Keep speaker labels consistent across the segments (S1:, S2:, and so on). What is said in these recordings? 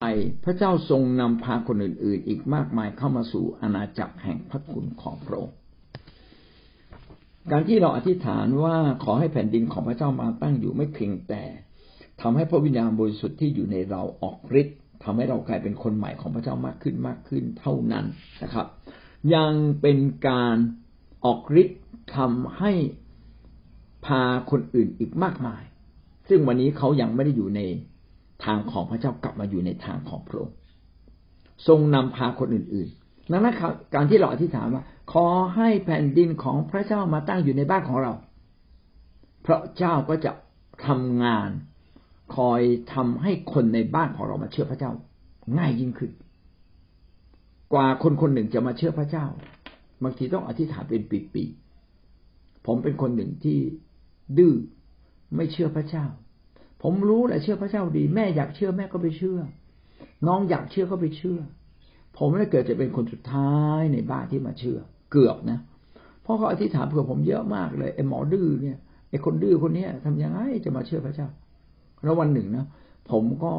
S1: ไปพระเจ้าทรงนำพาคนอื่น ๆ อีกมากมายเข้ามาสู่อาณาจักรแห่งพระคุณของพระองค์การที่เราอธิษฐานว่าขอให้แผ่นดินของพระเจ้ามาตั้งอยู่ไม่เพียงแต่ทำให้พระวิญญาณบริสุทธิ์ที่อยู่ในเราออกฤทธิ์ทำให้เรากลายเป็นคนใหม่ของพระเจ้ามากขึ้นมากขึ้นเท่านั้นนะครับ ยังเป็นการออกฤทธิ์ทำให้พาคนอื่นอีกมากมาย ซึ่งวันนี้เขายังไม่ได้อยู่ใน ทางของพระเจ้ากลับมาอยู่ในทางของพระองค์ทรงนำพาคนอื่นๆดังนั้นการที่เราอธิษฐานว่า ขอให้แผ่นดินของพระเจ้ามาตั้งอยู่ในบ้านของเรา พระเจ้าก็จะทำงาน คอยทำให้คนในบ้านของเรามาเชื่อพระเจ้า ง่ายยิ่งขึ้น กว่าคนคนหนึ่งจะมาเชื่อพระเจ้า บางทีต้องอธิษฐานเป็นปีๆผมเป็นคนหนึ่งที่ดื้อไม่เชื่อพระเจ้า ผมรู้แหละเชื่อพระเจ้าดี แม่อยากเชื่อแม่ก็ไปเชื่อ น้องอยากเชื่อก็ไปเชื่อ ผมไม่ได้เกิดจะเป็นคนสุดท้ายในบ้านที่มาเชื่อ เกือบนะเพราะเขาอธิษฐานเผื่อผมเยอะมากเลยไอ้หมอดื้อเนี่ยไอ้คนดื้อคนเนี้ยทำยังไงจะมาเชื่อพระเจ้า แล้ววันหนึ่งนะผมก็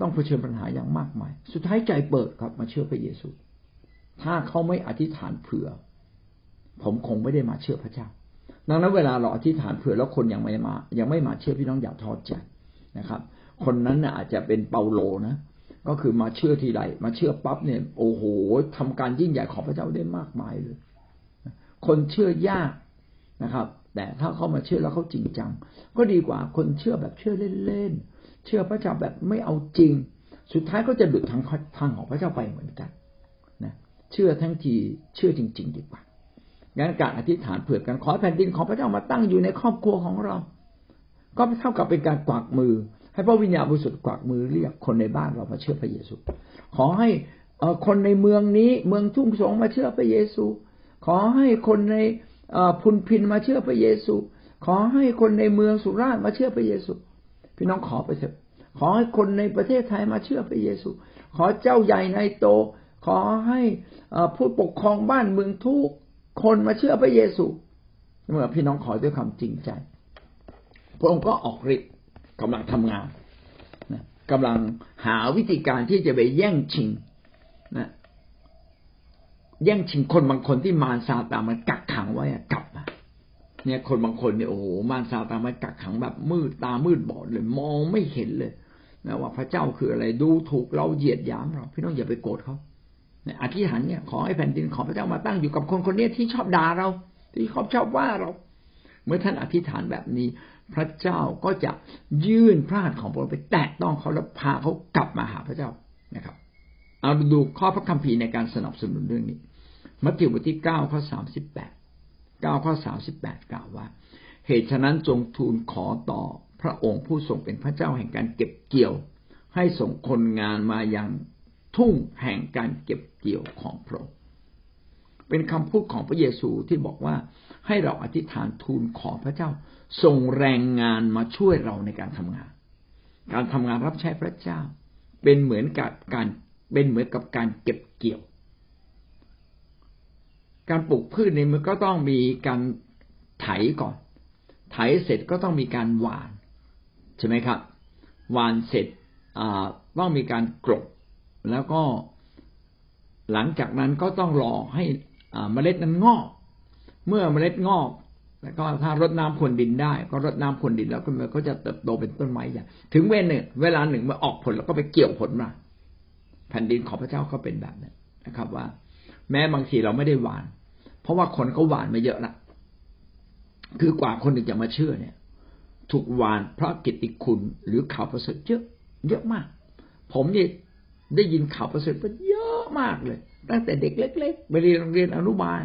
S1: ต้องเผชิญปัญหาอย่างมากมาย สุดท้ายใจเปิดครับมาเชื่อพระเยซู ถ้าเขาไม่อธิษฐานเผื่อ ผมคงไม่ได้มาเชื่อพระเจ้า ดังนั้นเวลาเราอธิษฐานเผื่อแล้วคนยังไม่มา ยังไม่มาเชื่อพี่น้องอย่าท้อใจนะครับ คนนั้นน่ะอาจจะเป็นเปาโลนะก็คือมาเชื่อทีไรมาเชื่อปั๊บเนี่ย โอ้โหทำการยิ่งใหญ่ของพระเจ้าได้มากมายเลย คนเชื่อยากนะครับ แต่ถ้าเขามาเชื่อแล้วเขาจริงจัง ก็ดีกว่าคนเชื่อแบบเชื่อเล่นๆเชื่อพระเจ้าแบบไม่เอาจริง สุดท้ายก็จะหลุดทางทางของพระเจ้าไปเหมือนกันนะเชื่อทั้งทีเชื่อจริง ๆ ดีกว่า งั้นการอธิษฐานเผื่อกันขอแผ่นดินของพระเจ้ามาตั้งอยู่ในครอบครัวของเรา ก็เท่ากับเป็นการกวักมือ ให้พระวิญญาณบริสุทธิ์กวักมือเรียกคนในบ้านเรามาเชื่อพระเยซู ขอให้คนในเมืองนี้เมืองทุ่งสงมาเชื่อพระเยซู ขอให้คนในพุนพินมาเชื่อพระเยซู ขอให้คนในเมืองสุราษฎร์มาเชื่อพระเยซู พี่น้องขอไปเถอะขอให้คนในประเทศไทยมาเชื่อพระเยซู ขอเจ้าใหญ่ในโต ขอให้ผู้ปกครองบ้านเมืองทุก คนมาเชื่อพระเยซูเมื่อพี่น้องขอด้วยความจริงใจ พระองค์ก็ออกฤทธิ์กำลังทำงานนะกำลังหาวิธีการที่จะไปแย่งชิงนะแย่งชิงคนบางคนที่มารซาตานมันกักขังไว้กลับมาเนี่ยคนบางคนเนี่ยโอ้โหมารซาตานมันกักขังแบบมืดตามืดบอดเลยมองไม่เห็นเลยนะว่าพระเจ้าคืออะไรดูถูกเราเหยียดหยามเรา พี่น้องอย่าไปโกรธเขา อธิษฐานเนี่ยขอให้แผ่นดินของพระเจ้ามาตั้งอยู่กับคนคนนี้ที่ชอบด่าเรา ที่เขาชอบว่าเรา เมื่อท่านอธิษฐานแบบนี้ พระเจ้าก็จะยื่นพระหัตถ์ของพระองค์ไปแตะต้องเขาแล้วพาเขากลับมาหาพระเจ้านะครับ เอาดูข้อพระคัมภีร์ในการสนับสนุนเรื่องนี้ มัทธิวบทที่เก้าข้อสามสิบแปดเก้าข้อสามสิบแปดกล่าวว่า เหตุฉะนั้นจงทูลขอต่อพระองค์ผู้ทรงเป็นพระเจ้าแห่งการเก็บเกี่ยว ให้ส่งคนงานมายัง ทุ่งแห่งการเก็บเกี่ยวของพระองค์เป็นคำพูดของพระเยซูที่บอกว่าให้เราอธิษฐานทูลขอพระเจ้าส่งแรงงานมาช่วยเราในการทำงาน การทำงานรับใช้พระเจ้า เป็นเหมือนกับการเป็นเหมือนกับการเก็บเกี่ยว การปลูกพืชเนี่ยมันก็ต้องมีการไถก่อน ไถเสร็จก็ต้องมีการหว่านใช่ไหมครับ หว่านเสร็จต้องมีการกรบ แล้วก็หลังจากนั้นก็ต้องรอให้เมล็ดนั้นงอก เมื่อเมล็ดงอก แล้วก็ถ้ารดน้ำพรวนดินได้ ก็รดน้ำพรวนดินแล้วก็มันก็จะเติบโตเป็นต้นไม้ใหญ่ถึงเวลหนึ่งเวลาหนึ่งมาออกผลแล้วก็ไปเกี่ยวผลมาแผ่นดินของพระเจ้าก็เป็นแบบนี้นะครับ ว่า แม้บางทีเราไม่ได้หวาน เพราะว่าคนก็หวานมาเยอะละคือกว่าคนหนึ่งจะมาเชื่อเนี่ย ถูกหวานเพราะกิตติคุณหรือข่าวประเสริฐเยอะเยอะมาก ผมเนี่ย ได้ยินข่าวประเสริฐเยอะมากเลย ตั้งแต่เด็กเล็กๆไปเรียนโรงเรียนอนุบาล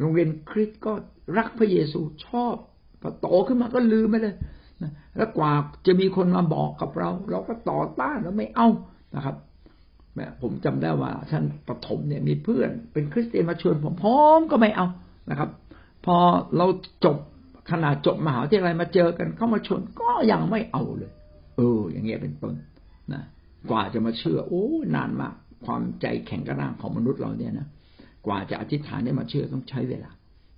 S1: โรงเรียนคริสก็รักพระเยซูชอบพอโตขึ้นมาก็ลืมไปเลยแล้วกว่าจะมีคนมาบอกกับเรา เราก็ต่อต้านแล้วไม่เอานะครับแม่ผมจำได้ว่าท่านปฐมเนี่ยมีเพื่อน เป็นคริสเตียนมาชวนผมพร้อมก็ไม่เอานะครับ พอเราจบขนาดจบมหาวิทยาลัยมาเจอกันเข้ามาชวนก็ยังไม่เอาเลย เออ อย่างเงี้ยเป็นต้นนะ กว่าจะมาเชื่อ โอ้นานมากความใจแข็งกระด้างของมนุษย์เราเนี่ยนะกว่าจะอธิษฐานได้มาเชื่อต้องใช้เวลา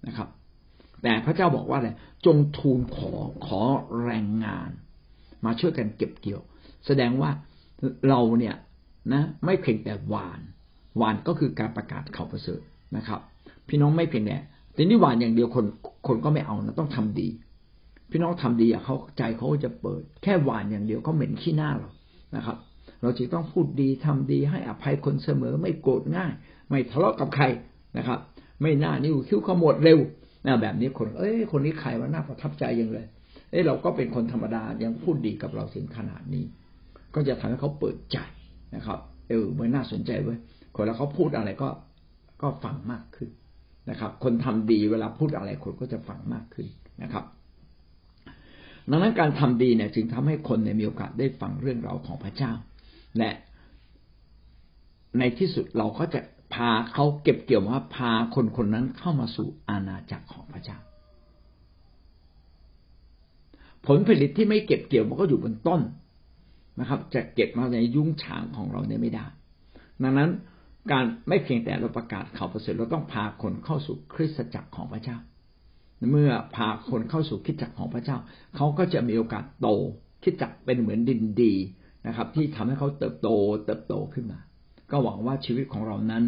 S1: นะครับ แต่พระเจ้าบอกว่าอะไรจงทูลขอขอแรงงาน มาช่วยกันเก็บเกี่ยว แสดงว่าเราเนี่ยนะไม่เพียงแต่หวานหวานก็คือการประกาศข่าวประเสริฐนะครับ พี่น้องไม่เพียงแต่แต่นี่หวานอย่างเดียวคนคนก็ไม่เอานะต้องทำดี พี่น้องทำดีอะเขาใจเขาจะเปิด แค่หวานอย่างเดียวก็เหม็นขี้หน้าเรานะครับ เราจึงต้องพูดดีทำดีให้อภัยคนเสมอไม่โกรธง่าย ไม่ทะเลาะกับใครนะครับ ไม่น่านิ้วคิ้วขมวดเร็วนะแบบนี้คน เอ้ยคนนี้ใครว่าน่าประทับใจยังเลย เอ้ยเราก็เป็นคนธรรมดายังพูดดีกับเราถึงขนาดนี้ ก็จะทำให้เขาเปิดใจนะครับ เออมันน่าสนใจเว้ยคนแล้วเขาพูดอะไรก็ก็ฟังมากขึ้นนะครับ คนทำดีเวลาพูดอะไรคนก็จะฟังมากขึ้นนะครับดังนั้นการทำดีเนี่ยจึงทำให้คนในมีโอกาสได้ฟังเรื่องราวของพระเจ้า และในที่สุดเราก็จะพาเขาเก็บเกี่ยวว่าพาคนคนนั้นเข้ามาสู่อาณาจักรของพระเจ้า ผลผลิตที่ไม่เก็บเกี่ยวมันก็อยู่บนต้นนะครับ จะเก็บมาในยุ้งฉางของเราเนี่ยไม่ได้ ดังนั้นการไม่เพียงแต่เราประกาศข่าวประเสริฐเราต้องพาคนเข้าสู่คริสตจักรของพระเจ้า เมื่อพาคนเข้าสู่คริสตจักรของพระเจ้า เขาก็จะมีโอกาสโตคริสตจักรเป็นเหมือนดินดี นะครับ ที่ทำให้เขาเติบโต เติบโตขึ้นมา ก็หวังว่าชีวิตของเรานั้น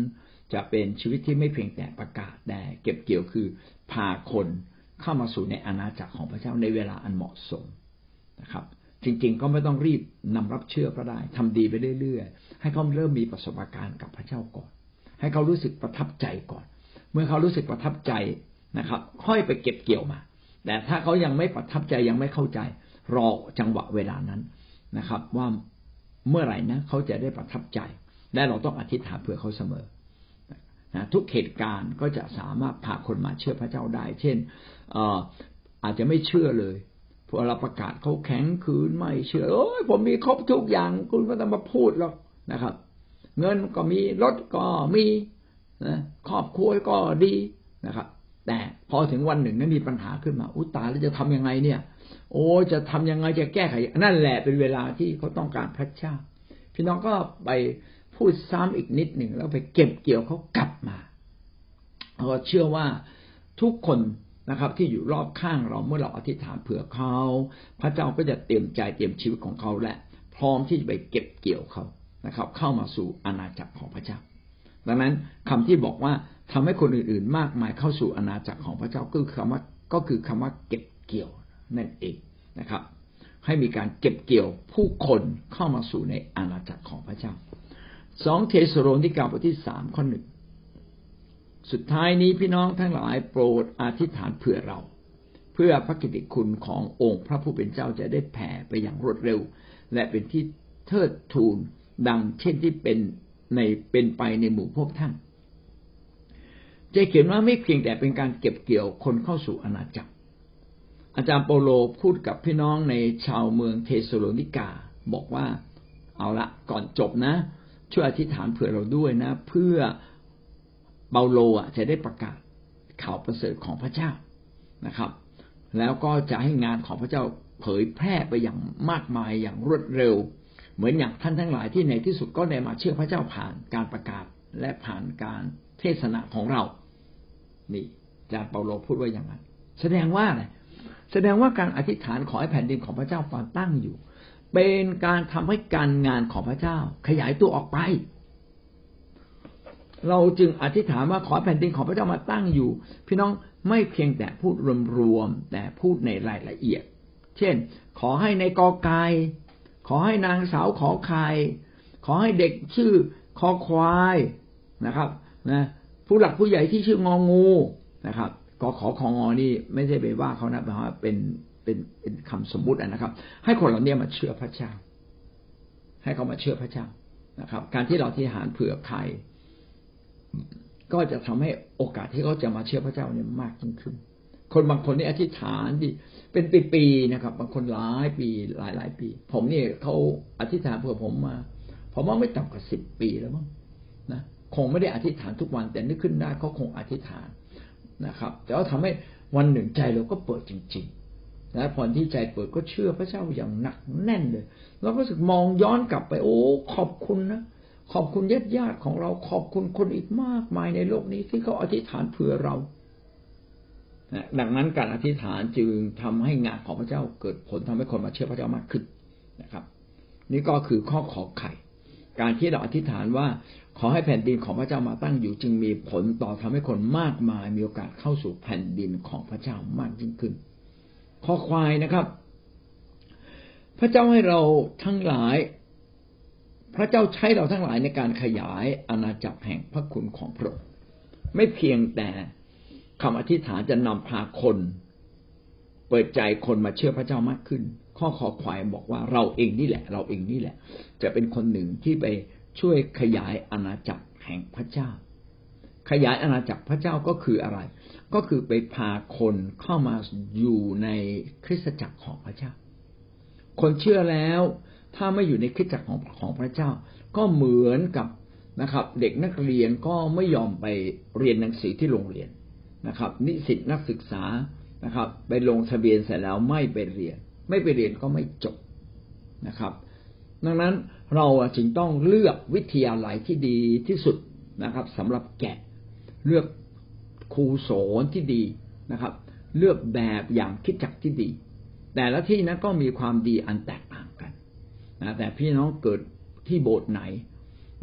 S1: จะเป็นชีวิตที่ไม่เพียงแต่ประกาศแต่เก็บเกี่ยวคือพาคนเข้ามาสู่ในอาณาจักรของพระเจ้าในเวลาอันเหมาะสมนะครับ จริง ๆ ก็ไม่ต้องรีบนำรับเชื่อก็ได้ทำดีไปเรื่อยๆให้เขาเริ่มมีประสบการณ์กับพระเจ้าก่อน ให้เขารู้สึกประทับใจก่อน เมื่อเขารู้สึกประทับใจนะครับ ค่อยไปเก็บเกี่ยวมา แต่ถ้าเขายังไม่ประทับใจยังไม่เข้าใจ รอจังหวะเวลานั้น นะครับ ว่าเมื่อไหร่นะเขาจะได้ประทับใจ และเราต้องอธิษฐานเผื่อเขาเสมอนะทุกเหตุการณ์ก็จะสามารถพาคนมาเชื่อพระเจ้าได้ เช่นอาจจะไม่เชื่อเลยพอเราประกาศเขาแข็งคืนไม่เชื่อโอ้ยผมมีครบทุกอย่าง คุณก็ต้องมาพูดหรอกนะครับ เงินก็มีรถก็มีนะครอบครัวก็ดีนะครับ แต่พอถึงวันหนึ่งนั้นมีปัญหาขึ้นมาอุตตาแล้วจะทํำยังไงเนี่ย โอ้จะทำยังไงจะแก้ไข นั่นแหละเป็นเวลาที่เขาต้องการพระเจ้า พี่น้องก็ไปพูดซ้ำอีกนิดหนึ่งแล้วไปเก็บเกี่ยวเขากลับมาเราเชื่อว่าทุกคนนะครับที่อยู่รอบข้างเราเมื่อเราอธิษฐานเผื่อเขา พระเจ้าก็จะเตรียมใจเตรียมชีวิตของเขาและพร้อมที่จะไปเก็บเกี่ยวเขานะครับ เข้ามาสู่อาณาจักรของพระเจ้า ดังนั้นคำที่บอกว่าทำให้คนอื่นๆ มากมายเข้าสู่อาณาจักรของพระเจ้าก็คือคำว่าก็คือคำว่าเก็บเกี่ยว นั่นเองนะครับ ให้มีการเก็บเกี่ยวผู้คนเข้ามาสู่ในอาณาจักรของพระเจ้าสองเทสโลนิกาบทที่สามข้อหนึ่งสุดท้ายนี้พี่น้องทั้งหลายโปรดอธิษฐานเผื่อเรา เพื่อพระกิติคุณขององค์พระผู้เป็นเจ้าจะได้แผ่ไปอย่างรวดเร็ว และเป็นที่เทิดทูนดังเช่นที่เป็นในเป็นไปในหมู่พวกท่านจะเขียนว่าไม่เพียงแต่เป็นการเก็บเกี่ยวคนเข้าสู่อาณาจักร อาจารย์เปโลพูดกับพี่น้องในชาวเมืองเทสโลนิกา บอกว่าเอาละก่อนจบนะ ช่วยอธิษฐานเผื่อเราด้วยนะ เพื่อเปาโลอะจะได้ประกาศข่าวประเสริฐของพระเจ้านะครับ แล้วก็จะให้งานของพระเจ้าเผยแพร่ไปอย่างมากมายอย่างรวดเร็ว เหมือนอย่างท่านทั้งหลายที่ในที่สุดก็ได้มาเชื่อพระเจ้าผ่านการประกาศและผ่านการเทศนาของเรา นี่อาจารย์เปาโลพูดว่าอย่างนั้น แสดงว่าอะไร แสดงว่าการอธิษฐานขอให้แผ่นดินของพระเจ้าฟังตั้งอยู่ เป็นการทำให้การงานของพระเจ้า ขยายตัวออกไป เราจึงอธิษฐานว่าขอแผ่นดินของพระเจ้ามาตั้งอยู่ พี่น้องไม่เพียงแต่พูดรวมๆแต่พูดในรายละเอียด เช่น ขอให้ในกอไก่ขอให้นางสาวขอไข่ขอให้เด็กชื่อคอควายนะครับนะผู้หลักผู้ใหญ่ที่ชื่ององูนะครับ กขอของอนี่ไม่ใช่ไปว่าเขานะเพราะว่าเป็นเป็นเป็นคำสมมุตินะครับ ให้คนเราเนี่ยมาเชื่อพระเจ้า ให้เขามาเชื่อพระเจ้านะครับ การที่เราที่หารเผื่อใครก็จะทำให้โอกาสที่เขาจะมาเชื่อพระเจ้าเนี่ยมากยิ่งขึ้น คนบางคนนี่อธิษฐานดิเป็นปีๆนะครับ บางคนหลายปีหลายหลายปี ผมนี่เขาอธิษฐานเพื่อผมมาผมว่าไม่ต่ำกว่าสิบปีแล้วมั้งนะคงไม่ได้อธิษฐานทุกวัน แต่นึกขึ้นได้เขาคงอธิษฐาน นะครับ แต่ว่าทำให้วันหนึ่งใจเราก็เปิดจริงๆและพอที่ใจเปิดก็เชื่อพระเจ้าอย่างหนักแน่นเลยเราก็รู้สึกมองย้อนกลับไป โอ้ ขอบคุณนะขอบคุณญาติญาติของเราขอบคุณคนอีกมากมายในโลกนี้ที่เขาอธิษฐานเผื่อเราดังนั้นการอธิษฐานจึงทำให้งานของพระเจ้าเกิดผลทำให้คนมาเชื่อพระเจ้ามากขึ้นนะครับ นี่ก็คือข้อขอไข่ การที่เราอธิษฐานว่าขอให้แผ่นดินของพระเจ้ามาตั้งอยู่จึงมีผลต่อทำให้คนมากมายมีโอกาสเข้าสู่แผ่นดินของพระเจ้ามากยิ่งขึ้น ข้อควายนะครับ พระเจ้าให้เราทั้งหลาย พระเจ้าใช้เราทั้งหลายในการขยายอาณาจักรแห่งพระคุณของพระองค์ไม่เพียงแต่คำอธิษฐานจะนำพาคน เปิดใจคนมาเชื่อพระเจ้ามากขึ้น ข้อขอควายบอกว่าเราเองนี่แหละ เราเองนี่แหละ จะเป็นคนหนึ่งที่ไปช่วยขยายอาณาจักรแห่งพระเจ้า ขยายอาณาจักรพระเจ้าก็คืออะไร ก็คือไปพาคนเข้ามาอยู่ในคริสตจักรของพระเจ้า คนเชื่อแล้ว ถ้าไม่อยู่ในคริสตจักรของของพระเจ้า ก็เหมือนกับนะครับ เด็กนักเรียนก็ไม่ยอมไปเรียนหนังสือที่โรงเรียนนะครับ นิสิตนักศึกษานะครับ ไปลงทะเบียนเสร็จแล้วไม่ไปเรียน ไม่ไปเรียนก็ไม่จบนะครับ ดังนั้นเราจึงต้องเลือกวิทยาลัยที่ดีที่สุดนะครับสำหรับแกะเลือกครูสอนที่ดีนะครับ เลือกแบบอย่างคิดจักที่ดี แต่ละที่นั้นก็มีความดีอันแตกต่างกันนะแต่พี่น้องเกิดที่โบสถ์ไหน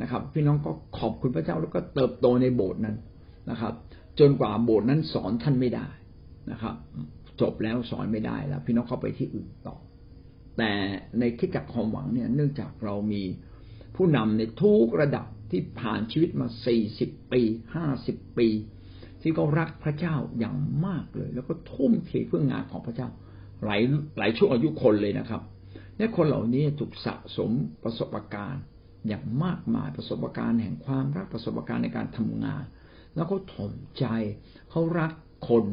S1: นะครับ พี่น้องก็ขอบคุณพระเจ้าแล้วก็เติบโตในโบสถ์นั้นนะครับ จนกว่าโบสถ์นั้นสอนท่านไม่ได้นะครับ จบแล้วสอนไม่ได้แล้ว พี่น้องเข้าไปที่อื่นต่อ แต่ในคิดจักความหวังเนี่ยเนื่องจากเรามีผู้นำในทุกระดับที่ผ่านชีวิตมาสี่สิบปีห้าสิบปี ที่เขารักพระเจ้าอย่างมากเลย แล้วก็ทุ่มเทเพื่องานของพระเจ้า หลายหลายช่วงอายุคนเลยนะครับและคนเหล่านี้ถูกสะสมประสบการณ์อย่างมากมายประสบการณ์แห่งความรักประสบการณ์ในการทำงาน แล้วเขาถ่มใจเขารักคน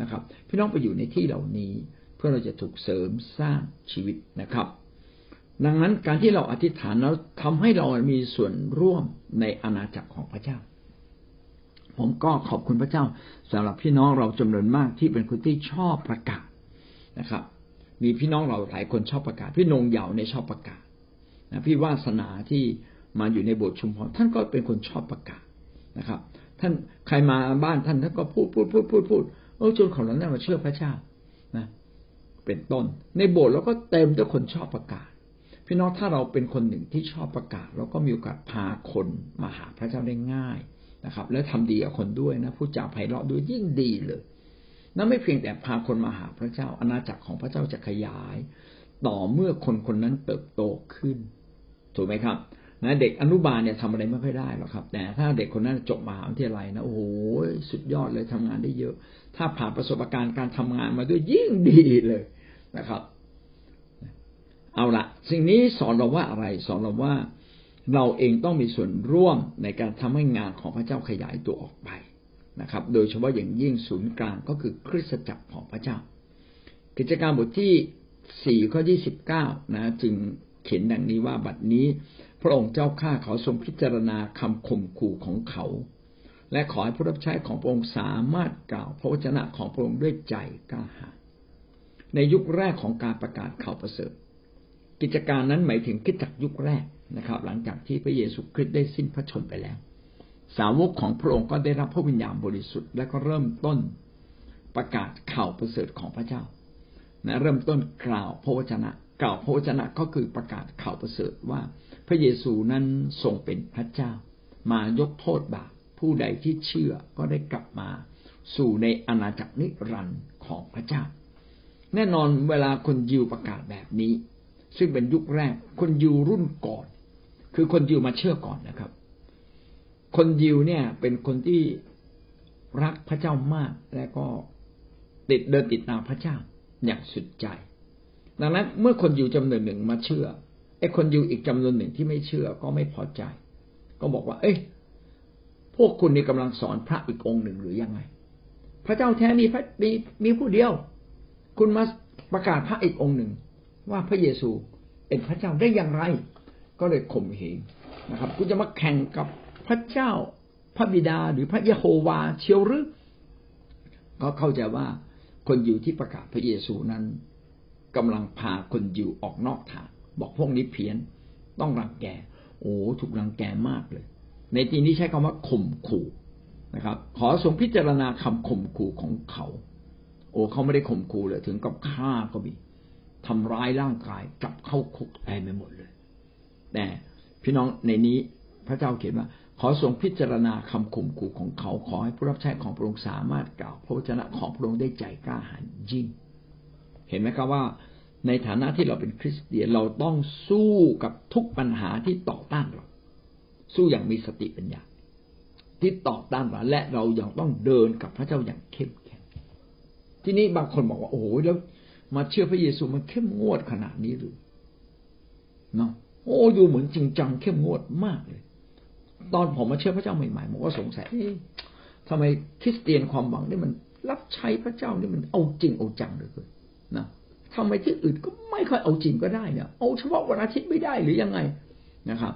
S1: นะครับ พี่น้องไปอยู่ในที่เหล่านี้ เพื่อเราจะถูกเสริมสร้างชีวิตนะครับ ดังนั้นการที่เราอธิษฐานแล้วทำให้เรามีส่วนร่วมในอาณาจักรของพระเจ้า ผมก็ขอบคุณพระเจ้าสำหรับพี่น้องเราจำนวนมากที่เป็นคนที่ชอบประกาศนะครับ มีพี่น้องเราหลายคนชอบประกาศ พี่นงเหยาในชอบประกาศนะพี่วาสนาที่มาอยู่ในโบสถ์ชุมพรท่านก็เป็นคนชอบประกาศนะครับ ท่านใครมาบ้านท่านท่านก็พูดพูดพูดพูดพูด เออจนคนเหล่านั้นมาเชื่อพระเจ้านะเป็นต้น ในโบสถ์เราก็เต็มด้วยคนชอบประกาศ พี่น้องถ้าเราเป็นคนหนึ่งที่ชอบประกาศ เราก็มีโอกาสพาคนมาหาพระเจ้าได้ง่ายนะครับ แล้วทำดีกับคนด้วยนะผู้จ่าไพเราะด้วยยิ่งดีเลยนั่นไม่เพียงแต่พาคนมาหาพระเจ้า อาณาจักรของพระเจ้าจะขยาย ต่อเมื่อคนคนนั้นเติบโตขึ้น ถูกไหมครับนะเด็กอนุบาลเนี่ยทำอะไรไม่ค่อยได้หรอกครับ แต่ถ้าเด็กคนนั้นจบมหาวิทยาลัยนะโอ้โหสุดยอดเลยทำงานได้เยอะ ถ้าผ่านประสบการณ์การทำงานมาด้วยยิ่งดีเลยนะครับ เอาละสิ่งนี้สอนเราว่าอะไร สอนเราว่าเราเองต้องมีส่วนร่วมในการทำให้งานของพระเจ้าขยายตัวออกไปนะครับ โดยเฉพาะอย่างยิ่งศูนย์กลางก็คือคริสตจักรของพระเจ้า กิจการบทที่สี่ข้อยี่สิบเก้านะจึงเขียนดังนี้ว่าบัดนี้ พระองค์เจ้าข้าเขาทรงพิจารณาคำข่มขู่ของเขา และขอให้ผู้รับใช้ของพระองค์สามารถกล่าวพระวจนะของพระองค์ด้วยใจกล้าหาญในยุคแรกของการประกาศข่าวประเสริฐ กิจการนั้นหมายถึงคิดจักยุคแรกนะครับ หลังจากที่พระเยซูคริสต์ได้สิ้นพระชนไปแล้ว สาวกของพระองค์ก็ได้รับพระวิญญาณบริสุทธิ์และก็เริ่มต้นประกาศข่าวประเสริฐของพระเจ้านะเริ่มต้นกล่าวพระวจนะกล่าวพระวจนะก็คือประกาศข่าวประเสริฐว่า พระเยซูนั้นทรงเป็นพระเจ้ามายกโทษบาป ผู้ใดที่เชื่อก็ได้กลับมาสู่ในอาณาจักรนิรันดร์ของพระเจ้า แน่นอนเวลาคนยิวประกาศแบบนี้ ซึ่งเป็นยุคแรก คนยิวรุ่นก่อน คือคนยิวมาเชื่อก่อนนะครับ คนยิวเนี่ยเป็นคนที่รักพระเจ้ามากและก็ติดเดินติดตามพระเจ้าอย่างสุดใจ ดังนั้นเมื่อคนยู่จำนวนหนึ่งมาเชื่อไอ้คนยู่อีกจำนวนหนึ่งที่ไม่เชื่อก็ไม่พอใจ ก็บอกว่า เอ้ย วกคุณนี่กำลังสอนพระอีกองค์หนึ่งหรือยังไง พระเจ้าแท้มีพระมีมีผู้เดียว คุณมาประกาศพระอีกองค์หนึ่ง ว่าพระเยซูเป็นพระเจ้าได้อย่างไร ก็เลยข่มเหงนะครับ คุณจะมาแข่งกับพระเจ้าพระบิดาหรือพระเยโฮวาเชียวหรือก็เข้าใจว่าคนอยู่ที่ประกาศพระเยซูนั้นกำลังพาคนยิวออกนอกทาง บอกพวกนี้เพี้ยนต้องรังแก โอ้ถูกรังแกมากเลย ในที่นี้ใช้คำว่าข่มขู่นะครับ ขอทรงพิจารณาคำข่มขู่ของเขา โอ้เขาไม่ได้ข่มขู่เลยถึงกับฆ่าก็มีทำร้ายร่างกายจับเข้าคุกแอไปหมดเลย แต่พี่น้องในนี้พระเจ้าเขียนว่า ขอทรงพิจารณาคำข่มขู่ของเขา ขอให้ผู้รับใช้ของพระองค์สามารถกล่าวพระวจนะของพระองค์ได้ใจกล้าหาญยิ่ง เห็นไหมครับว่า ในฐานะที่เราเป็นคริสเตียนเราต้องสู้กับทุกปัญหาที่ต่อต้านเรา สู้อย่างมีสติปัญญาที่ต่อต้านเราและเรายังต้องเดินกับพระเจ้าอย่างเข้มแข็งทีนี้บางคนบอกว่าโอ้โหแล้ว มาเชื่อพระเยซูมันเข้มงวดขนาดนี้หรือเนาะโอ้ดูเหมือนจริงจังเข้มงวดมากเลย ตอนผมมาเชื่อพระเจ้าใหม่ๆผมก็สงสัยทำไมคริสเตียนความหวังนี่มันรับใช้พระเจ้านี่มันเอาจริงเอาจังเลยนะทำไมที่อื่นก็ไม่ค่อยเอาจริงก็ได้เนี่ยเอาเฉพาะวันอาทิตย์ไม่ได้หรือยังไงนะครับ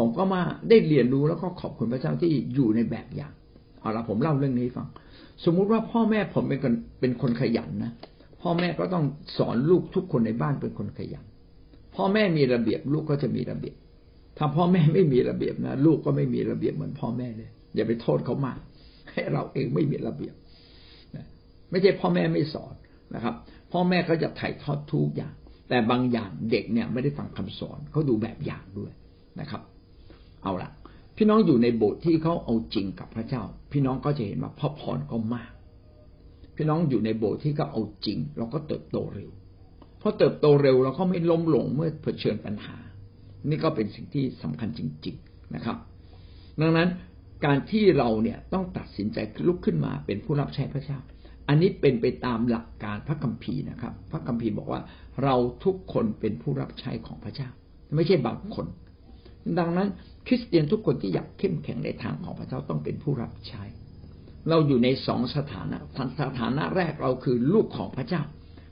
S1: ผมก็มาได้เรียนรู้แล้วก็ขอบคุณพระเจ้าที่อยู่ในแบบอย่างเอาละผมเล่าเรื่องนี้ฟัง สมมุติว่าพ่อแม่ผมเป็นคนเป็นคนขยันนะพ่อแม่ก็ต้องสอนลูกทุกคนในบ้านเป็นคนขยัน พ่อแม่มีระเบียบลูกก็จะมีระเบียบ ถ้าพ่อแม่ไม่มีระเบียบนะลูกก็ไม่มีระเบียบเหมือนพ่อแม่เลย อย่าไปโทษเขามากให้เราเองไม่มีระเบียบไม่ใช่พ่อแม่ไม่สอนนะครับ พ่อแม่ก็จะถ่ายทอดทุกอย่าง แต่บางอย่างเด็กเนี่ยไม่ได้ฟังคำสอนเขาดูแบบอย่างด้วยนะครับ เอาละพี่น้องอยู่ในโบสถ์ที่เขาเอาจริงกับพระเจ้า พี่น้องก็จะเห็นว่าพระพรก็มาก พี่น้องอยู่ในโบสถ์ที่เขาเอาจริง เราก็เติบโตเร็วพราะเติบโตเร็วเราก็ไม่ล้มหลงเมื่อเผชิญปัญหา นี่ก็เป็นสิ่งที่สำคัญจริง ๆนะครับ ดังนั้นการที่เราเนี่ยต้องตัดสินใจลุกขึ้นมาเป็นผู้รับใช้พระเจ้า อันนี้เป็นไปตามหลักการพระคัมภีร์นะครับ พระคัมภีร์บอกว่าเราทุกคนเป็นผู้รับใช้ของพระเจ้า ไม่ใช่บางคน ดังนั้น คริสเตียนทุกคนที่อยากเข้มแข็งในทางของพระเจ้าต้องเป็นผู้รับใช้ เราอยู่ในสองสถานะสถานะแรกเราคือลูกของพระเจ้า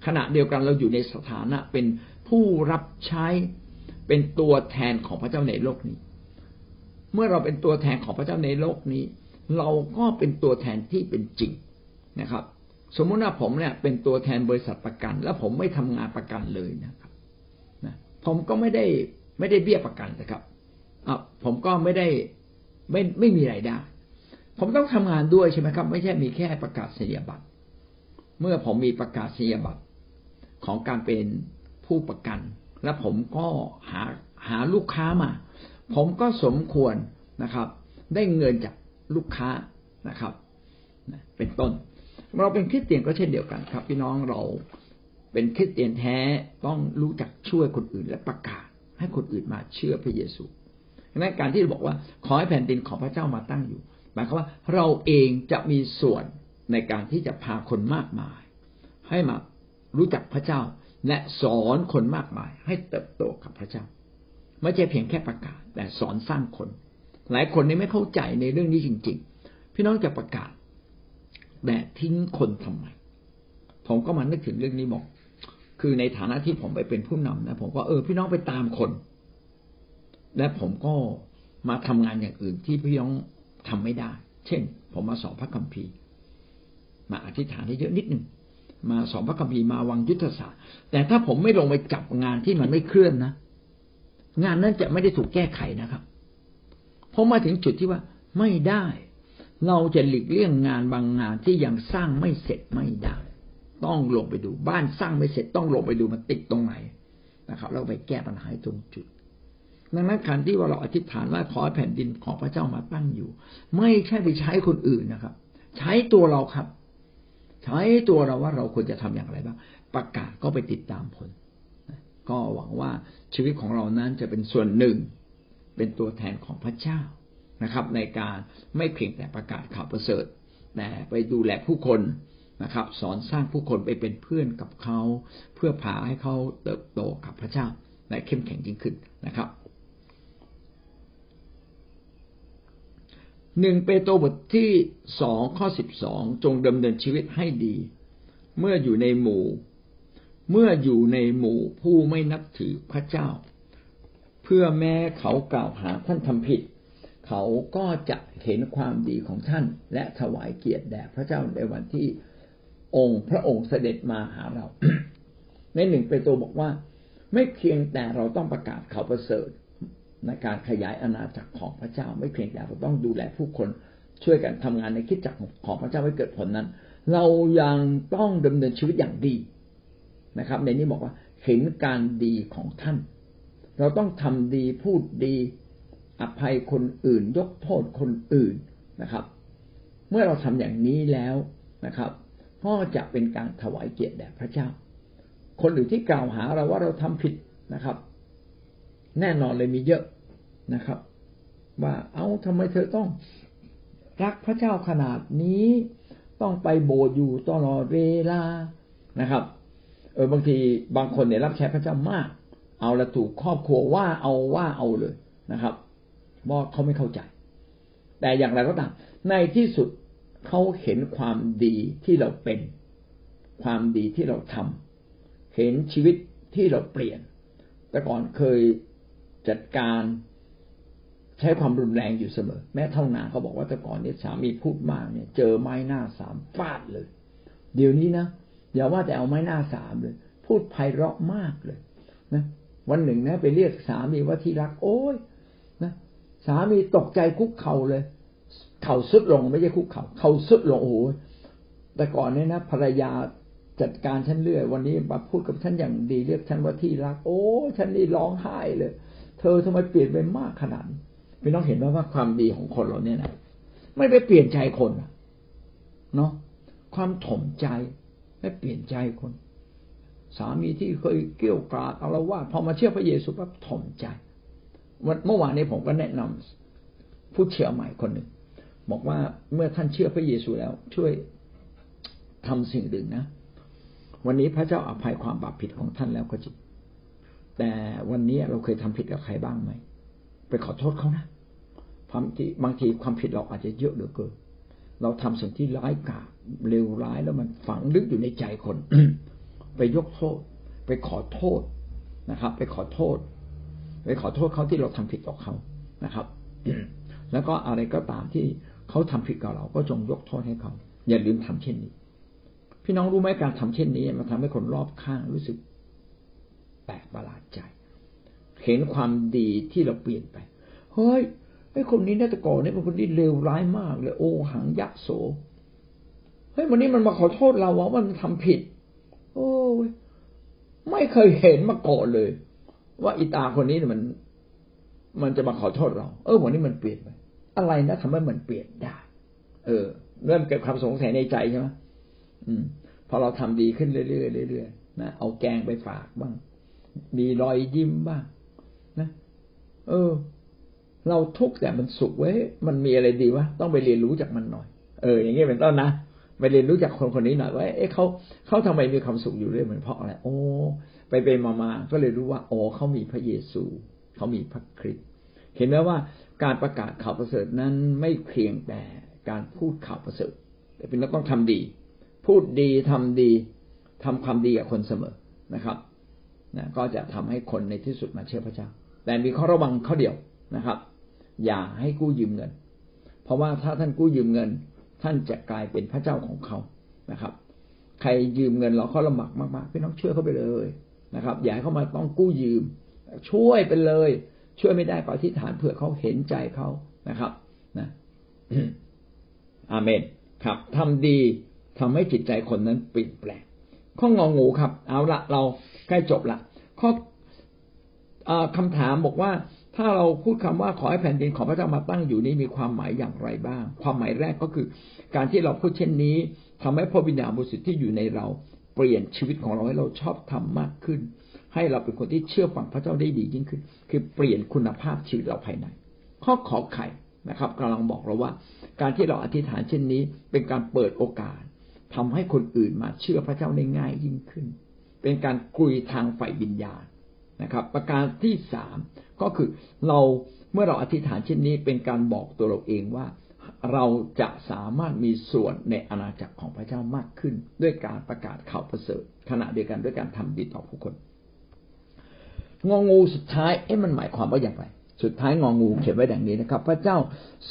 S1: ขณะเดียวกันเราอยู่ในสถานะเป็นผู้รับใช้เป็นตัวแทนของพระเจ้าในโลกนี้ เมื่อเราเป็นตัวแทนของพระเจ้าในโลกนี้ เราก็เป็นตัวแทนที่เป็นจริงนะครับ สมมุติว่าผมเนี่ยเป็นตัวแทนบริษัทประกัน แล้วผมไม่ทำงานประกันเลยนะครับนะผมก็ไม่ได้ไม่ได้เบี้ยประกันนะครับ อะผมก็ไม่ได้ไม่ไม่มีรายได้ ผมต้องทำงานด้วยใช่ไหมครับ ไม่ใช่มีแค่ประกาศนียบัตร เมื่อผมมีประกาศนียบัตรของการเป็นผู้ประกัน และผมก็หาหาลูกค้ามา ผมก็สมควรนะครับ ได้เงินจากลูกค้านะครับ เป็นต้น เราเป็นคริสเตียนก็เช่นเดียวกันครับ พี่น้องเราเป็นคริสเตียนแท้ต้องรู้จักช่วยคนอื่นและประกาศให้คนอื่นมาเชื่อพระเยซู นั้นการที่เราบอกว่าขอให้แผ่นดินของพระเจ้ามาตั้งอยู่ หมายความว่าเราเองจะมีส่วนในการที่จะพาคนมากมาย ให้มารู้จักพระเจ้า และสอนคนมากมาย ให้เติบโตกับพระเจ้า ไม่ใช่เพียงแค่ประกาศ แต่สอนสร้างคน หลายคนนี่ไม่เข้าใจในเรื่องนี้จริง ๆ พี่น้องจะประกาศแต่ทิ้งคนทำไมผมก็มานึกถึงเรื่องนี้บอก คือในฐานะที่ผมไปเป็นผู้นำนะผมก็เออพี่น้องไปตามคน และผมก็มาทำงานอย่างอื่นที่พี่น้องทำไม่ได้ เช่น ผมมาสอนพระคัมภีร์ มาอธิษฐานให้เยอะนิดหนึ่งมาสอนพระคัมภีร์มาวางยุทธศาสตร์ แต่ถ้าผมไม่ลงไปจับงานที่มันไม่เคลื่อนนะงานนั้นจะไม่ได้ถูกแก้ไขนะครับพอมาถึงจุดที่ว่าไม่ได้ เราจะหลีกเลี่ยงงานบางงานที่ยังสร้างไม่เสร็จไม่ได้ ต้องลงไปดูบ้านสร้างไม่เสร็จต้องลงไปดูมันติดตรงไหนนะครับ เราไปแก้ปัญหาตรงจุด ดังนั้นการที่ว่าเราอธิษฐานว่าขอแผ่นดินของพระเจ้ามาตั้งอยู่ ไม่ใช่ไปใช้คนอื่นนะครับ ใช้ตัวเราครับ ใช้ตัวเราว่าเราควรจะทำอย่างไรบ้างประกาศก็ไปติดตามผล ก็หวังว่าชีวิตของเรานั้นจะเป็นส่วนหนึ่ง เป็นตัวแทนของพระเจ้านะครับ ในการไม่เพียงแต่ประกาศข่าวประเสริฐแต่ไปดูแลผู้คนนะครับ สอนสร้างผู้คนไปเป็นเพื่อนกับเขา เพื่อพาให้เขาเติบโตกับพระเจ้าและเข้มแข็งยิ่งขึ้นนะครับ หนึ่งเปโตรบทที่สองข้อสิบสองจงดำเนินชีวิตให้ดี เมื่ออยู่ในหมู่ เมื่ออยู่ในหมู่ผู้ไม่นับถือพระเจ้า เพื่อแม้เขากล่าวหาท่านทำผิด เขาก็จะเห็นความดีของท่าน และถวายเกียรติแด่พระเจ้าในวันที่องค์พระองค์เสด็จมาหาเรา ในหนึ่งเปโตรบอกว่า ไม่เพียงแต่เราต้องประกาศข่าวประเสริฐ ในการขยายอาณาจักรของพระเจ้า ไม่เพียงแต่เราต้องดูแลผู้คนช่วยกันทำงานในคิดจักรของพระเจ้าให้เกิดผลนั้น เรายังต้องดำเนินชีวิตอย่างดีนะครับ ในนี้บอกว่าเห็นการดีของท่าน เราต้องทำดีพูดดี อภัยคนอื่น ยกโทษคนอื่นนะครับ เมื่อเราทำอย่างนี้แล้วนะครับก็จะเป็นการถวายเกียรติแด่พระเจ้า คนอื่นที่กล่าวหาเราว่าเราทำผิดนะครับ แน่นอนเลยมีเยอะนะครับ ว่าเอา้าทำไมเธอต้อง รักพระเจ้าขนาดนี้ต้องไปโบสถ์อยู่ตลอดเวลานะครับ เออบางทีบางคนเนี่ยรับใช้พระเจ้ามาก เอาละถูกครอบครัวว่าเอาว่าเอาเลยนะครับเพราะเขาไม่เข้าใจ แต่อย่างไรก็ตามในที่สุดเขาเห็นความดีที่เราเป็น ความดีที่เราทำเห็นชีวิตที่เราเปลี่ยน แต่ก่อนเคย จัดการใช้ความรุนแรงอยู่เสมอ แม้เท่านาเขาบอกว่าแต่ก่อนเนี่ยสามีพูดมากเนี่ย เจอไม้หน้าสามฟาดเลย เดี๋ยวนี้นะอย่าว่าแต่เอาไม้หน้าสามเลย พูดไพเราะมากเลยนะวันหนึ่งนะ ไปเรียกสามีว่าที่รัก โอ้ยนะสามีตกใจคุกเข่าเลย เข่าสุดลงไม่ใช่คุกเข่าเข่าสุดลงโอ้โหแต่ก่อนเนี่ยนะภรรยาจัดการฉันเรื่อย วันนี้มาพูดกับฉันอย่างดีเรียกฉันว่าที่รัก โอ้ฉันนี่ร้องไห้เลย เธอทำไมเปลี่ยนไปมากขนาดพี่น้องเห็นไหมว่าความดีของคนเราเนี่ยนะไม่ไปเปลี่ยนใจคนเนาะความถ่มใจไม่เปลี่ยนใจคน สามีที่เคยเกี่ยวกราดเอาละว่าพอมาเชื่อพระเยซูปั๊บถ่มใจวันเมื่อวานนี้ผมก็แนะนำผู้เชื่อใหม่คนหนึ่งบอกว่าเมื่อท่านเชื่อพระเยซูแล้ว ช่วยทำสิ่งหนึ่งนะวันนี้พระเจ้าอภัยความบาปผิดของท่านแล้วก็จริง แต่วันนี้เราเคยทำผิดกับใครบ้างไหมไปขอโทษเขานะบางทีบางทีความผิดเราอาจจะเยอะเหลือเกินเราทำสิ่งที่ร้ายกาจเลวร้ายแล้วมันฝังลึกอยู่ในใจคน ไปยกโทษ ไปขอโทษนะครับ ไปขอโทษ ไปขอโทษเขาที่เราทำผิดต่อเขานะครับแล้วก็อะไรก็ตามที่เขาทำผิดกับเรา ก็จงยกโทษให้เขา อย่าลืมทำเช่นนี้ พี่น้องรู้ไหมการทำเช่นนี้ มันทำให้คนรอบข้างรู้สึก แปลกประหลาดใจ เห็นความดีที่เราเปลี่ยนไป เฮ้ยไอ้คนนี้น่าจะก่อนนี่เป็นคนที่เลวร้ายมากเลย โอ้หังยักษ์โสเฮ้ยวันนี้มันมาขอโทษเราว่ามันทำผิด โอ้ยไม่เคยเห็นมาก่อนเลย ว่าอีตาคนนี้มัน มันจะมาขอโทษเรา เออวันนี้มันเปลี่ยนไปอะไรนะทำให้มันเปลี่ยนได้ เออ เริ่มเกิดความสงสัยในใจใช่ไหมอืมพอเราทำดีขึ้นเรื่อยๆเรื่อยๆนะเอาแกงไปฝากบ้าง มีรอยยิ้มบ้างนะ เออ เราทุกข์แต่มันสุขเว้ยมันมีอะไรดีวะต้องไปเรียนรู้จากมันหน่อย เออ อย่างเงี้ยเป็นต้นนะไปเรียนรู้จากคนคนนี้หน่อยว่าเอ๊ะเขาเขาทำไมมีความสุขอยู่เรื่อยเหมือนเพราะอะไรโอ้ไปไปมามาก็เลยรู้ว่าโอ้เขามีพระเยซูเขามีพระคริสต์เห็นไหมว่าการประกาศข่าวประเสริฐนั้นไม่เพียงแต่การพูดข่าวประเสริฐ แต่เป็นต้องทำดี พูดดีทำดีทำความดีกับคนเสมอนะครับ นะก็จะทำให้คนในที่สุดมาเชื่อพระเจ้า แต่มีข้อระวังข้อเดียวนะครับ อย่าให้กู้ยืมเงิน เพราะว่าถ้าท่านกู้ยืมเงิน ท่านจะกลายเป็นพระเจ้าของเขานะครับ ใครยืมเงินเราเขาลำบากมากๆพี่น้องเชื่อเขาไปเลยนะครับ อย่าให้เขามาต้องกู้ยืม ช่วยไปเลย ช่วยไม่ได้ก็อธิษฐานเผื่อเขาเห็นใจเขานะครับ นะอาเมน ครับทำดีทำให้จิตใจคนนั้นเปลี่ยนแปลง ข้ององูครับ เอาละเราใกล้จบละข้อคำถามบอกว่า ถ้าเราพูดคำว่าขอให้แผ่นดินของพระเจ้ามาตั้งอยู่นี้มีความหมายอย่างไรบ้าง ความหมายแรกก็คือ การที่เราพูดเช่นนี้ทำให้พระวิญญาณบริสุทธิ์ที่อยู่ในเราเปลี่ยนชีวิตของเราให้เราชอบทำมากขึ้น ให้เราเป็นคนที่เชื่อฟังพระเจ้าได้ดียิ่งขึ้น คือเปลี่ยนคุณภาพชีวิตเราภายใน ข้อขอไข่นะครับกำลังบอกเราว่า การที่เราอธิษฐานเช่นนี้ เป็นการเปิดโอกาส ทำให้คนอื่นมาเชื่อพระเจ้าได้ง่ายยิ่งขึ้น เป็นการกุยทางฝ่ายวิญญาณนะครับ ประการที่สามก็คือเราเมื่อเราอธิษฐานเช่นนี้เป็นการบอกตัวเราเองว่าเราจะสามารถมีส่วนในอาณาจักรของพระเจ้ามากขึ้น ด้วยการประกาศข่าวประเสริฐขณะเดียวกันด้วยการทำดีต่อผู้คน งองูสุดท้ายเอ๊ะมันหมายความว่าอย่างไร สุดท้ายงองูเขียนไว้ดังนี้นะครับ พระเจ้า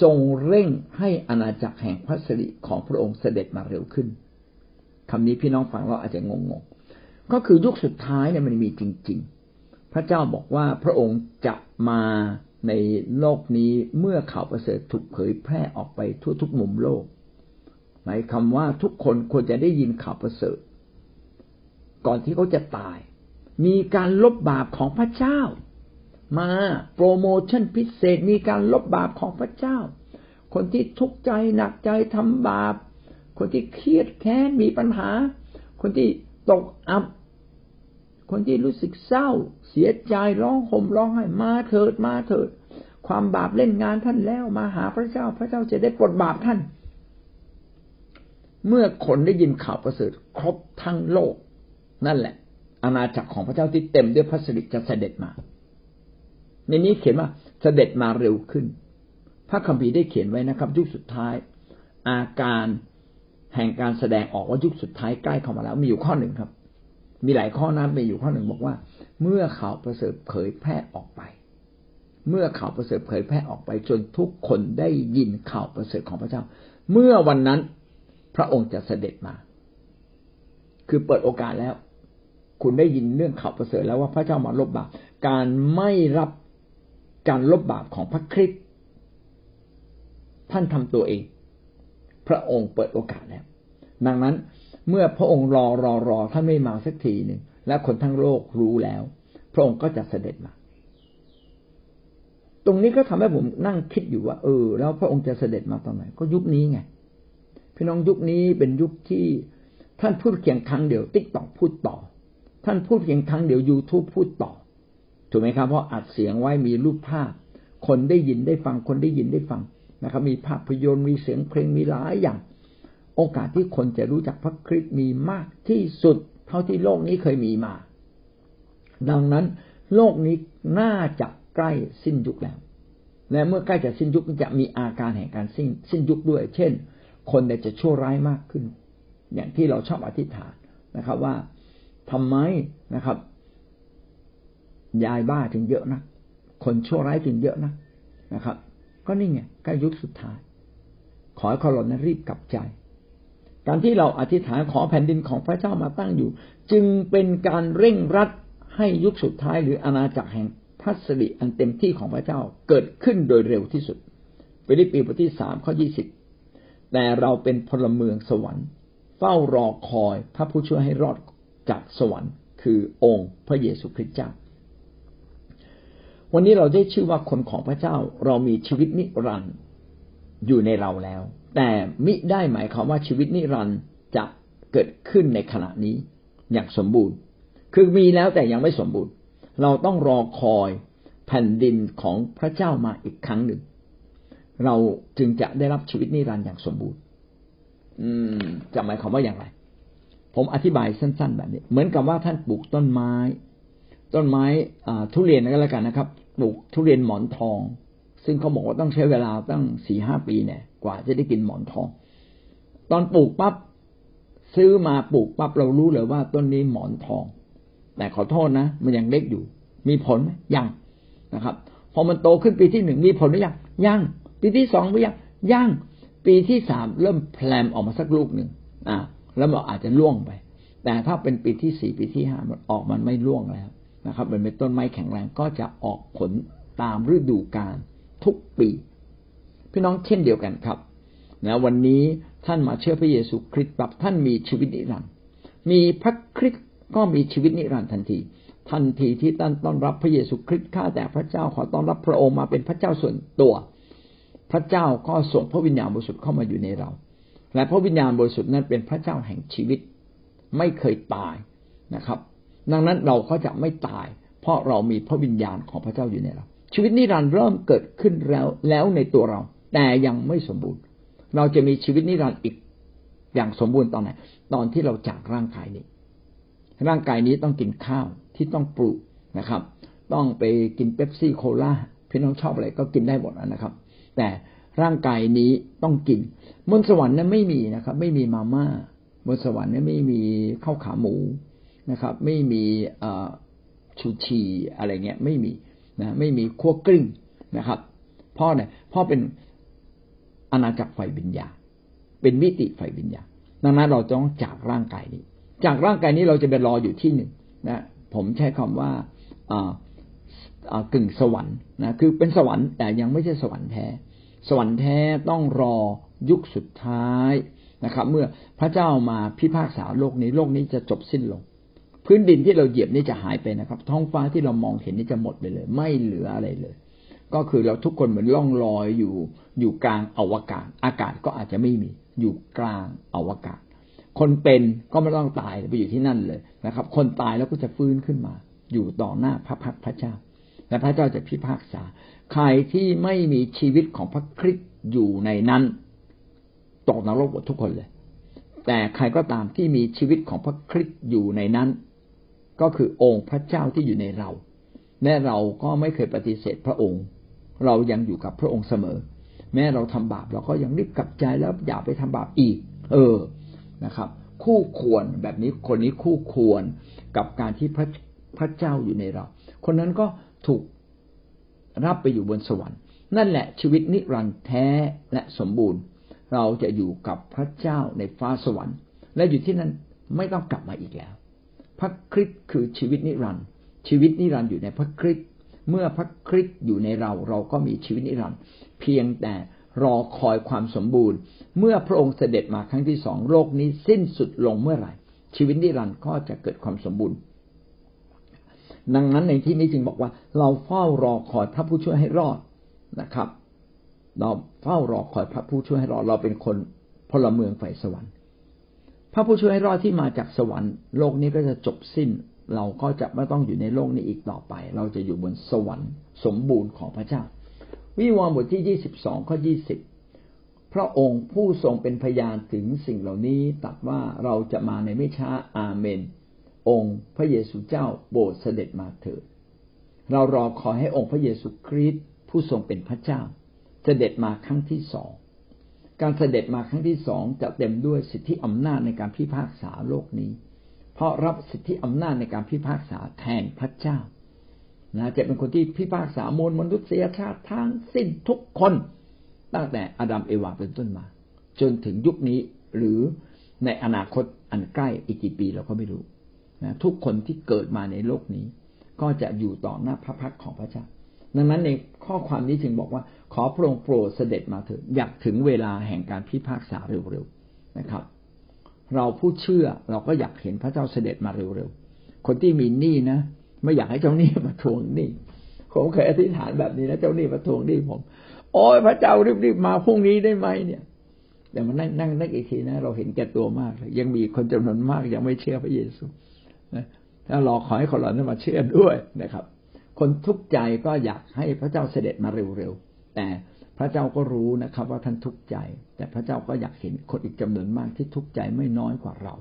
S1: ทรงเร่งให้อาณาจักรแห่งพระสิริของพระองค์เสด็จมาเร็วขึ้น คำนี้พี่น้องฟังเราอาจจะงงๆก็คือยุคสุดท้ายเนี่ยมันมีจริง ๆ พระเจ้าบอกว่าพระองค์จะมาในโลกนี้เมื่อข่าวประเสริฐถูกเผยแพร่ออกไปทั่วทุกมุมโลก หมายคำว่าทุกคนควรจะได้ยินข่าวประเสริฐ ก่อนที่เขาจะตาย มีการลบบาปของพระเจ้า มาโปรโมชั่นพิเศษมีการลบบาปของพระเจ้า คนที่ทุกข์ใจหนักใจทำบาป คนที่เครียดแค้นมีปัญหา คนที่ตกอับ คนที่รู้สึกเศร้า เสียใจร้องห่มร้องไห้มาเถิดมาเถิด ความบาปเล่นงานท่านแล้วมาหาพระเจ้าพระเจ้าจะได้ปลดบาปท่าน เมื่อคนได้ยินข่าวประเสริฐครบทั้งโลก นั่นแหละ อาณาจักรของพระเจ้าที่เต็มด้วยพระสิริจะเสด็จมา ในนี้เขียนว่าเสด็จมาเร็วขึ้น พระคัมภีร์ได้เขียนไว้นะครับยุคสุดท้าย อาการ แห่งการแสดงออกว่ายุคสุดท้ายใกล้เข้ามาแล้ว มีอยู่ข้อหนึ่งครับ มีหลายข้อนะมีอยู่ข้อหนึ่งบอกว่า เมื่อข่าวประเสริฐเผยแพร่ออกไป เมื่อข่าวประเสริฐเผยแพร่ออกไป จนทุกคนได้ยินข่าวประเสริฐของพระเจ้า เมื่อวันนั้นพระองค์จะเสด็จมา คือเปิดโอกาสแล้ว คุณได้ยินเรื่องข่าวประเสริฐแล้วว่าพระเจ้ามาลบบาปการไม่รับการลบบาปของพระคริสต์ท่านทำตัวเอง พระองค์เปิดโอกาสแล้ว ดังนั้นเมื่อพระองค์รอรอรอท่านไม่มาสักทีหนึ่งและคนทั้งโลกรู้แล้ว พระองค์ก็จะเสด็จมา ตรงนี้ก็ทำให้ผมนั่งคิดอยู่ว่า เออ แล้วพระองค์จะเสด็จมาตอนไหน ก็ยุคนี้ไงพี่น้องยุคนี้เป็นยุคที่ท่านพูดเพียงครั้งเดียว TikTok พูดต่อ ท่านพูดเพียงครั้งเดียวยูทูบพูดต่อ ถูกไหมครับ เพราะอัดเสียงไว้มีรูปภาพ คนได้ยินได้ฟัง คนได้ยินได้ฟัง นะครับ มีภาพยนตร์มีเสียงเพลงมีหลายอย่าง โอกาสที่คนจะรู้จักพระคริสต์มีมากที่สุด เท่าที่โลกนี้เคยมีมา ดังนั้นโลกนี้น่าจะใกล้สิ้นยุคแล้ว และเมื่อใกล้จะสิ้นยุคจะมีอาการแห่งการสิ้นสิ้นยุคด้วย เช่น คนจะชั่วร้ายมากขึ้น อย่างที่เราชอบอธิษฐานนะครับว่าทำไมนะครับ ยายบ้าถึงเยอะนะคนชั่วร้ายถึงเยอะนะนะครับ ก็นี่ไงใกล้ยุคสุดท้าย ขอให้คนเรานั้นรีบกลับใจ การที่เราอธิษฐานขอแผ่นดินของพระเจ้ามาตั้งอยู่ จึงเป็นการเร่งรัดให้ยุคสุดท้ายหรืออาณาจักรแห่งพระสิริอันเต็มที่ของพระเจ้าเกิดขึ้นโดยเร็วที่สุดฟิลิปปีบทที่สามข้อยี่สิบแต่เราเป็นพลเมืองสวรรค์ เฝ้ารอคอยพระผู้ช่วยให้รอดจากสวรรค์ คือองค์พระเยซูคริสต์เจ้า วันนี้เราได้ชื่อว่าคนของพระเจ้า เรามีชีวิตนิรันดร์อยู่ในเราแล้ว แต่มิได้หมายความว่าชีวิตนิรันดร์จะเกิดขึ้นในขณะนี้อย่างสมบูรณ์ คือมีแล้วแต่ยังไม่สมบูรณ์ เราต้องรอคอยแผ่นดินของพระเจ้ามาอีกครั้งหนึ่ง เราจึงจะได้รับชีวิตนิรันดร์อย่างสมบูรณ์ อืมจะหมายความว่าอย่างไร ผมอธิบายสั้น ๆ แบบนี้ เหมือนกับว่าท่านปลูกต้นไม้ ต้นไม้ทุเรียนก็แล้วกันนะครับปลูกทุเรียนหมอนทอง ซึ่งเขาบอกว่าต้องใช้เวลาตั้งสี่ห้าปีเนี่ย กว่าจะได้กินหมอนทอง ตอนปลูกปั๊บซื้อมาปลูกปั๊บเรารู้เลยว่าต้นนี้หมอนทอง แต่ขอโทษนะ มันยังเล็กอยู่ มีผลไหมยังนะครับ พอมันโตขึ้นปีที่หนึ่งมีผลหรือยังยังปีที่สองหรือยังยังปีที่สามเริ่มแพลมออกมาสักลูกหนึ่งอ่าแล้วมันอาจจะล่วงไป แต่ถ้าเป็นปีที่สี่ปีที่ห้ามันออกมันไม่ล่วงแล้ว นะครับมันเป็นต้นไม้แข็งแรงก็จะออกผลตามฤดูกาลทุกปี พี่น้องเช่นเดียวกันครับนะวันนี้ท่านมาเชื่อพระเยซูคริสต์แบบท่านมีชีวิตนิรันดร์มีพระคริสต์ก็มีชีวิตนิรันดร์ทันที ทันทีที่ท่านต้อนรับพระเยซูคริสต์ข้าแต่พระเจ้าขอต้อนรับพระองค์มาเป็นพระเจ้าส่วนตัว พระเจ้าก็ส่งพระวิญญาณบริสุทธิ์เข้ามาอยู่ในเรา และพระวิญญาณบริสุทธิ์นั้นเป็นพระเจ้าแห่งชีวิต ไม่เคยตายนะครับ ดังนั้นเราก็จะไม่ตาย เพราะเรามีพระวิญญาณของพระเจ้าอยู่ในเรา ชีวิตนิรันดร์เริ่มเกิดขึ้นแล้วแล้วในตัวเรา แต่ยังไม่สมบูรณ์ เราจะมีชีวิตนิรันดร์อีกอย่างสมบูรณ์ตอนไหน ตอนที่เราจากร่างกายนี้ ร่างกายนี้ต้องกินข้าวที่ต้องปลูกนะครับ ต้องไปกินเป๊ปซี่โคลาพี่น้องชอบอะไรก็กินได้หมดนะครับ แต่ร่างกายนี้ต้องกินบนสวรรค์นั้นไม่มีนะครับ ไม่มีมาม่าบนสวรรค์นั้นไม่มีข้าวขาหมู นะครับ ไม่มีชูชีอะไรเงี้ยไม่มีนะไม่มีขั้วกลิ้งนะครับพ่อเนี่ยพ่อเป็นอาณาจักรไฟวิญญาเป็นมิติไฟวิญญาดังนั้นเราต้องจากร่างกายนี้ จากร่างกายนี้เราจะไปรออยู่ที่หนึ่งนะผมใช้คำว่ากึ่งสวรรค์นะคือเป็นสวรรค์แต่ยังไม่ใช่สวรรค์แท้ สวรรค์แท้ต้องรอยุคสุดท้ายนะครับ เมื่อพระเจ้ามาพิพากษาโลกนี้โลกนี้จะจบสิ้นลง พื้นดินที่เราเหยียบนี่จะหายไปนะครับ ท้องฟ้าที่เรามองเห็นนี่จะหมดไปเลย ไม่เหลืออะไรเลย ก็คือเราทุกคนเหมือนล่องลอยอยู่อยู่กลางอวกาศ อากาศก็อาจจะไม่มีอยู่กลางอวกาศ คนเป็นก็ไม่ต้องตายไปอยู่ที่นั่นเลยนะครับ คนตายแล้วก็จะฟื้นขึ้นมา อยู่ต่อหน้าพระพักพระเจ้า และพระเจ้าจะพิพากษา ใครที่ไม่มีชีวิตของพระคริสต์อยู่ในนั้นตกนรกหมดทุกคนเลย แต่ใครก็ตามที่มีชีวิตของพระคริสต์อยู่ในนั้น ก็คือองค์พระเจ้าที่อยู่ในเราและเราก็ไม่เคยปฏิเสธพระองค์ เรายังอยู่กับพระองค์เสมอ แม้เราทำบาปเราก็ยังรีบกลับใจแล้วอย่าไปทำบาปอีก เออนะครับ คู่ควรแบบนี้คนนี้คู่ควรกับการที่พระพระเจ้าอยู่ในเรา คนนั้นก็ถูกรับไปอยู่บนสวรรค์ นั่นแหละชีวิตนิรันดร์แท้และสมบูรณ์ เราจะอยู่กับพระเจ้าในฟ้าสวรรค์ และอยู่ที่นั่นไม่ต้องกลับมาอีกแล้ว พระคริสต์คือชีวิตนิรันดร์ชีวิตนิรันดร์อยู่ในพระคริสต์เมื่อพระคริสต์อยู่ในเราเราก็มีชีวิตนิรันดร์เพียงแต่รอคอยความสมบูรณ์ เมื่อพระองค์เสด็จมาครั้งที่สองโลกนี้สิ้นสุดลงเมื่อไหร่ ชีวิตนิรันดร์ก็จะเกิดความสมบูรณ์ ดังนั้นในที่นี้จึงบอกว่า เราเฝ้ารอคอยพระผู้ช่วยให้รอดนะครับ เราเฝ้ารอคอยพระผู้ช่วยให้รอดเราเป็นคนพลเมืองฝ่ายสวรรค์ ระผู้ช่วยให้รอดที่มาจากสวรรค์โลกนี้ก็จะจบสิ้น เราก็จะไม่ต้องอยู่ในโลกนี้อีกต่อไป เราจะอยู่บนสวรรค์สมบูรณ์ของพระเจ้า วิวรณ์บทที่ยี่สิบสองข้อยี่สิบพระองค์ผู้ทรงเป็นพยานถึงสิ่งเหล่านี้ตัดว่าเราจะมาในไม่ช้าอาเมน องค์พระเยซูเจ้าโบสถ์เสด็จมาเถิดเรารอคอยให้องค์พระเยซูคริสต์ผู้ทรงเป็นพระเจ้า เสด็จมาครั้งที่สอง การเสด็จมาครั้งที่สองจะเต็มด้วยสิทธิอำนาจในการพิพากษาโลกนี้ เพราะรับสิทธิอำนาจในการพิพากษาแทนพระเจ้านะจะเป็นคนที่พิพากษามวลมนุษยชาติทั้งสิ้นทุกคนตั้งแต่อาดัมเอวาเป็นต้นมา จนถึงยุคนี้หรือในอนาคตอันใกล้อีกกี่ปีเราก็ไม่รู้นะทุกคนที่เกิดมาในโลกนี้ ก็จะอยู่ต่อหน้าพระพักของพระเจ้า ดังนั้นในข้อความนี้จึงบอกว่า ขอพระองค์โปรดเสด็จมาเถิดอยากถึงเวลาแห่งการพิพากษาเร็วๆนะครับ เราผู้เชื่อเราก็อยากเห็นพระเจ้าเสด็จมาเร็วๆคนที่มีหนี้นะไม่อยากให้เจ้าหนี้มาทวงหนี้ผมเคยอธิษฐานแบบนี้นะเจ้าหนี้มาทวงหนี้ผม โอ้ยพระเจ้ารีบๆมาพรุ่งนี้ได้ไหมเนี่ยแต่มานั่งนั่งนั่งอีกทีนะ เราเห็นแก่ตัวมากเลยยังมีคนจำนวนมากยังไม่เชื่อพระเยซูนะถ้ารอขอให้คนเหล่านั้นมาเชื่อด้วยนะครับ คนทุกข์ใจก็อยากให้พระเจ้าเสด็จมาเร็วๆแต่พระเจ้าก็รู้นะครับ ว่าท่านทุกข์ใจ แต่พระเจ้าก็อยากเห็นคนอีกจำนวนมากที่ทุกข์ใจไม่น้อยกว่าเรา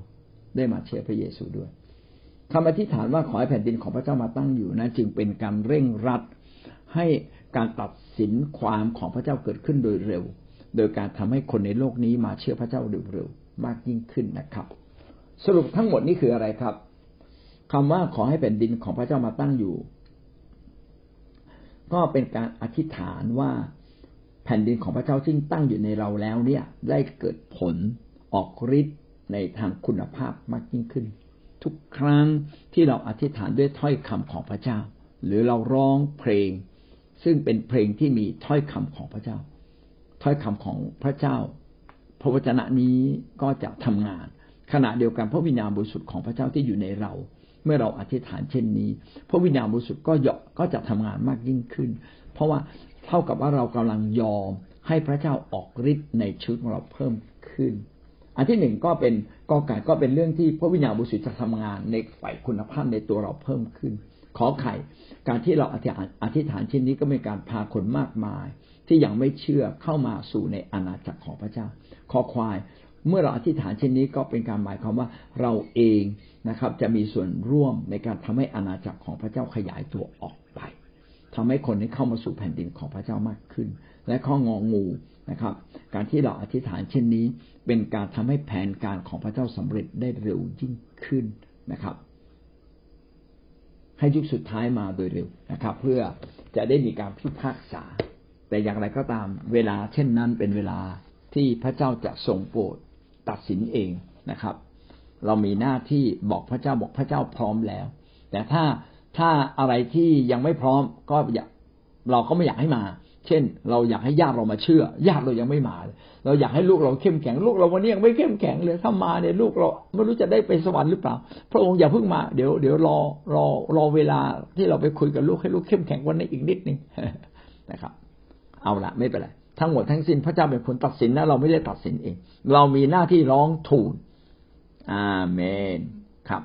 S1: ได้มาเชื่อพระเยซูด้วยคำอธิษฐานว่าขอให้แผ่นดินของพระเจ้ามาตั้งอยู่นะจึงเป็นการเร่งรัดให้การตัดสินความของพระเจ้าเกิดขึ้นโดยเร็ว โดยการทำให้คนในโลกนี้มาเชื่อพระเจ้าเร็วๆมากยิ่งขึ้นนะครับ สรุปทั้งหมดนี้คืออะไรครับคำว่าขอให้แผ่นดินของพระเจ้ามาตั้งอยู่ ก็เป็นการอธิษฐานว่าแผ่นดินของพระเจ้าซึ่งตั้งอยู่ในเราแล้วเนี่ย ได้เกิดผลออกฤทธิ์ในทางคุณภาพมากยิ่งขึ้น ทุกครั้งที่เราอธิษฐานด้วยถ้อยคำของพระเจ้า หรือเราร้องเพลง ซึ่งเป็นเพลงที่มีถ้อยคำของพระเจ้า ถ้อยคำของพระเจ้า พระวจนะนี้ก็จะทำงาน ขณะเดียวกันพระวิญญาณบริสุทธิ์ของพระเจ้าที่อยู่ในเรา เมื่อเราอธิษฐานเช่นนี้ พระวิญญาณบริสุทธิ์ก็ยก็จะทำงานมากยิ่งขึ้น เพราะว่าเท่ากับว่าเรากำลังยอมให้พระเจ้าออกฤทธิ์ในชีวิตของเราเพิ่มขึ้น อันที่หนึ่งก็เป็นกอไก่ก็เป็นเรื่องที่พระวิญญาณบริสุทธิ์จะทำงานในฝ่ายคุณภาพในตัวเราเพิ่มขึ้น ขอไข่ การที่เราอธิษฐานอธิษฐานเช่นนี้ก็เป็นการพาคนมากมาย ที่ยังไม่เชื่อเข้ามาสู่ในอาณาจักรของพระเจ้า ขอควาย เมื่อเราอธิษฐานเช่นนี้ก็เป็นการหมายความว่าเราเองนะครับ จะมีส่วนร่วมในการทำให้อาณาจักรของพระเจ้าขยายตัวออกไปทำให้คนได้เข้ามาสู่แผ่นดินของพระเจ้ามากขึ้น และข้ององูนะครับ การที่เราอธิษฐานเช่นนี้ เป็นการทำให้แผนการของพระเจ้าสำเร็จได้เร็วยิ่งขึ้นนะครับ ให้ยุคสุดท้ายมาโดยเร็วนะครับ เพื่อจะได้มีการพิพากษา แต่อย่างไรก็ตามเวลาเช่นนั้นเป็นเวลาที่พระเจ้าจะทรงโปรด ตัดสินเองนะครับ เรามีหน้าที่บอกพระเจ้าบอกพระเจ้าพร้อมแล้ว แต่ถ้าถ้าอะไรที่ยังไม่พร้อมก็อยาเราก็ไม่อยากให้มา เช่น เราอยากให้ญาติเรามาเชื่อ ญาติเรายังไม่มา เราอยากให้ลูกเราเข้มแข็ง ลูกเราวันนี้ยังไม่เข้มแข็งเลยถ้ามาเนี่ยลูกเราไม่รู้จะได้ไปสวรรค์หรือเปล่า พระองค์อย่าเพิ่งมา เดี๋ยวเดี๋ยวรอรอรอเวลาที่เราไปคุยกับลูกให้ลูกเข้มแข็งวันนี้อีกนิดนึงนะครับ เอาละไม่เป็นไร ทั้งหมดทั้งสิ้นพระเจ้าเป็นคนตัดสินนะเราไม่ได้ตัดสินเอง เรามีหน้าที่ร้องทูลอาเมนครับ